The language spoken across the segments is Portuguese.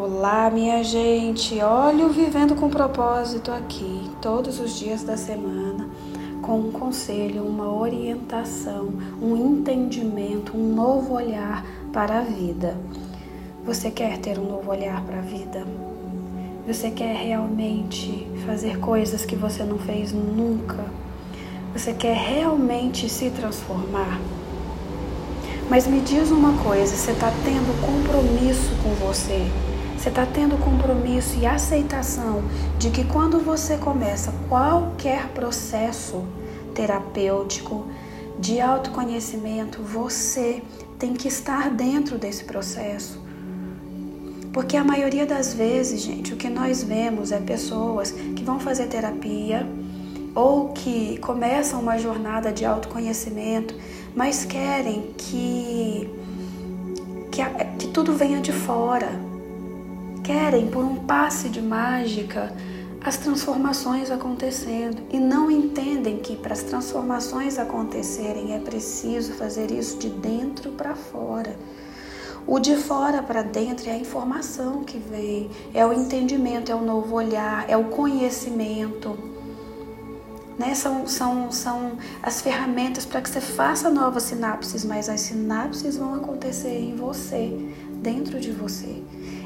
Olá, minha gente. Olha o Vivendo com Propósito aqui, todos os dias da semana, com um conselho, uma orientação, um entendimento, um novo olhar para a vida. Você quer ter um novo olhar para a vida? Você quer realmente fazer coisas que você não fez nunca? Você quer realmente se transformar? Mas me diz uma coisa: você está tendo compromisso com você? Você está tendo compromisso e aceitação de que quando você começa qualquer processo terapêutico, de autoconhecimento, você tem que estar dentro desse processo. Porque a maioria das vezes, gente, o que nós vemos é pessoas que vão fazer terapia ou que começam uma jornada de autoconhecimento, mas querem que, que, que tudo venha de fora querem, por um passe de mágica, as transformações acontecendo e não entendem que para as transformações acontecerem é preciso fazer isso de dentro para fora. O de fora para dentro é a informação que vem, é o entendimento, é o novo olhar, é o conhecimento. Né? São, são, são as ferramentas para que você faça novas sinapses, mas as sinapses vão acontecer em você, dentro de você.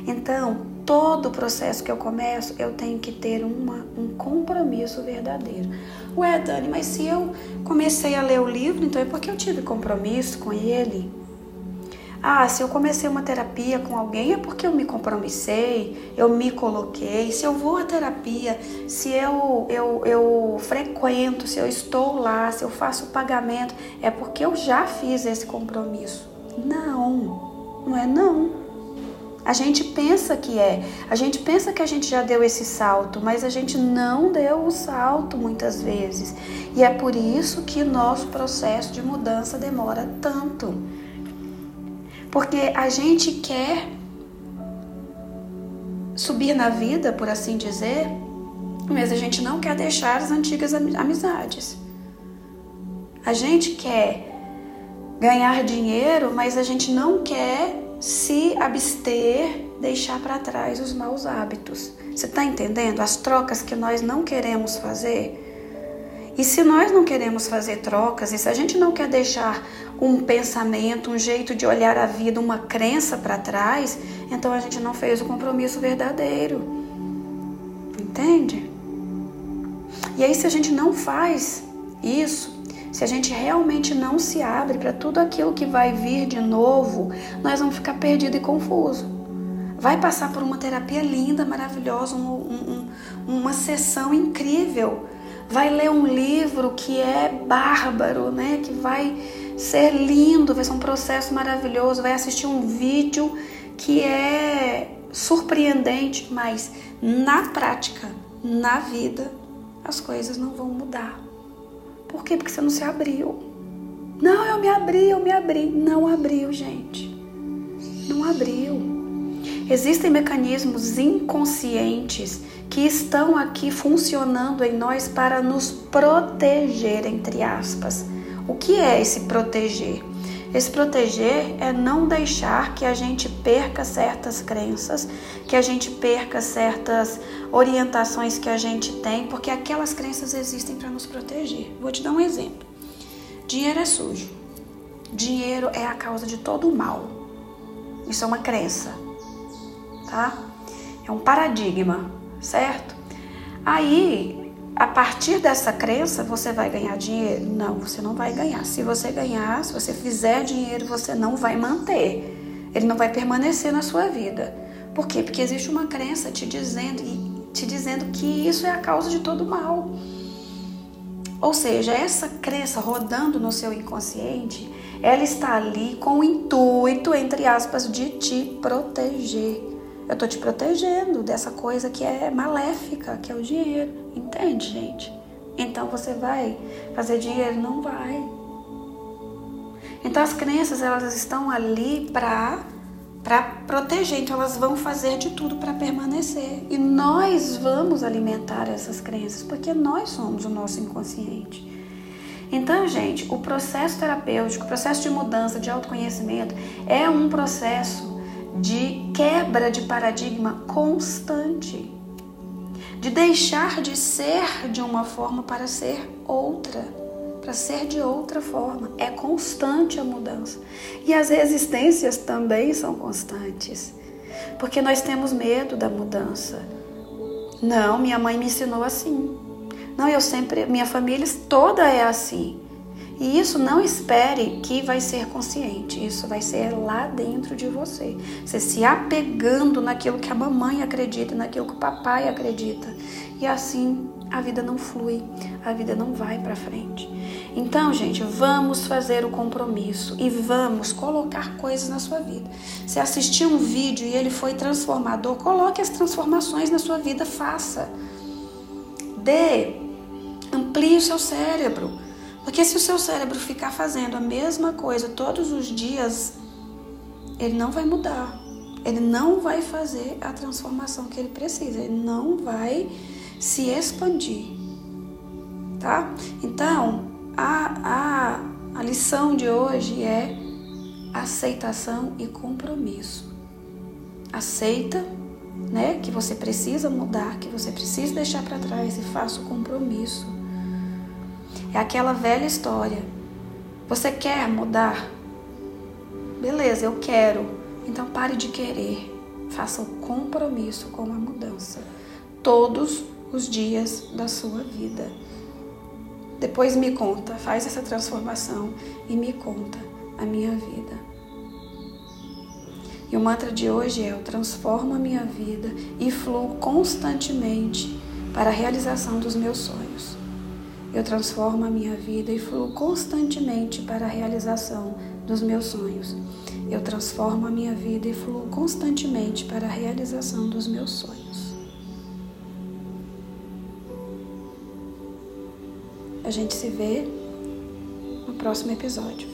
Então, todo o processo que eu começo, eu tenho que ter uma, um compromisso verdadeiro. Ué, Dani, mas se eu comecei a ler o livro, então é porque eu tive compromisso com ele? Ah, se eu comecei uma terapia com alguém é porque eu me compromissei, eu me coloquei. Se eu vou à terapia, se eu, eu, eu frequento, se eu estou lá, se eu faço o pagamento, é porque eu já fiz esse compromisso. Não, não é não. A gente pensa que é, a gente pensa que a gente já deu esse salto, mas a gente não deu o salto muitas vezes. E é por isso que nosso processo de mudança demora tanto. Porque a gente quer subir na vida, por assim dizer, mas a gente não quer deixar as antigas amizades. A gente quer ganhar dinheiro, mas a gente não quer se abster, deixar para trás os maus hábitos. Você está entendendo? As trocas que nós não queremos fazer. E se nós não queremos fazer trocas, e se a gente não quer deixar um pensamento, um jeito de olhar a vida, uma crença para trás, então a gente não fez o compromisso verdadeiro. Entende? E aí, se a gente não faz isso, se a gente realmente não se abre para tudo aquilo que vai vir de novo, nós vamos ficar perdido e confuso. Vai passar por uma terapia linda, maravilhosa, um, um, uma sessão incrível. Vai ler um livro que é bárbaro, né? Que vai ser lindo, vai ser um processo maravilhoso. Vai assistir um vídeo que é surpreendente, mas na prática, na vida, as coisas não vão mudar. Por quê? Porque você não se abriu. Não, eu me abri, eu me abri. Não abriu, gente. Não abriu. Existem mecanismos inconscientes que estão aqui funcionando em nós para nos proteger, entre aspas. O que é esse proteger? Esse proteger é não deixar que a gente perca certas crenças, que a gente perca certas orientações que a gente tem, porque aquelas crenças existem para nos proteger. Vou te dar um exemplo. Dinheiro é sujo. Dinheiro é a causa de todo o mal. Isso é uma crença, tá? É um paradigma, certo? Aí a partir dessa crença, você vai ganhar dinheiro? Não, você não vai ganhar. Se você ganhar, se você fizer dinheiro, você não vai manter. Ele não vai permanecer na sua vida. Por quê? Porque existe uma crença te dizendo, te dizendo que isso é a causa de todo mal. Ou seja, essa crença rodando no seu inconsciente, ela está ali com o intuito, entre aspas, de te proteger. Eu tô te protegendo dessa coisa que é maléfica, que é o dinheiro. Entende, gente? Então você vai fazer dinheiro? Não vai. Então as crenças elas estão ali para para proteger, então elas vão fazer de tudo para permanecer. E nós vamos alimentar essas crenças, porque nós somos o nosso inconsciente. Então, gente, o processo terapêutico, o processo de mudança, de autoconhecimento, é um processo de quebra de paradigma constante, de deixar de ser de uma forma para ser outra, para ser de outra forma. É constante a mudança. E as resistências também são constantes, porque nós temos medo da mudança. Não, minha mãe me ensinou assim. Não, eu sempre, minha família toda é assim. E isso não espere que vai ser consciente, isso vai ser lá dentro de você. Você se apegando naquilo que a mamãe acredita, naquilo que o papai acredita. E assim a vida não flui, a vida não vai para frente. Então, gente, vamos fazer o compromisso e vamos colocar coisas na sua vida. Se assistir um vídeo e ele foi transformador, coloque as transformações na sua vida, faça. Dê, amplie o seu cérebro. Porque se o seu cérebro ficar fazendo a mesma coisa todos os dias, ele não vai mudar. Ele não vai fazer a transformação que ele precisa. Ele não vai se expandir. Tá? Então, a, a, a lição de hoje é aceitação e compromisso. Aceita, né, que você precisa mudar, que você precisa deixar para trás e faça o compromisso é aquela velha história. Você quer mudar? Beleza, eu quero. Então pare de querer. Faça o um compromisso com a mudança. Todos os dias da sua vida. Depois me conta, faz essa transformação e me conta a minha vida. E o mantra de hoje é: Eu transformo a minha vida e fluo constantemente para a realização dos meus sonhos. Eu transformo a minha vida e fluo constantemente para a realização dos meus sonhos. Eu transformo a minha vida e fluo constantemente para a realização dos meus sonhos. A gente se vê no próximo episódio.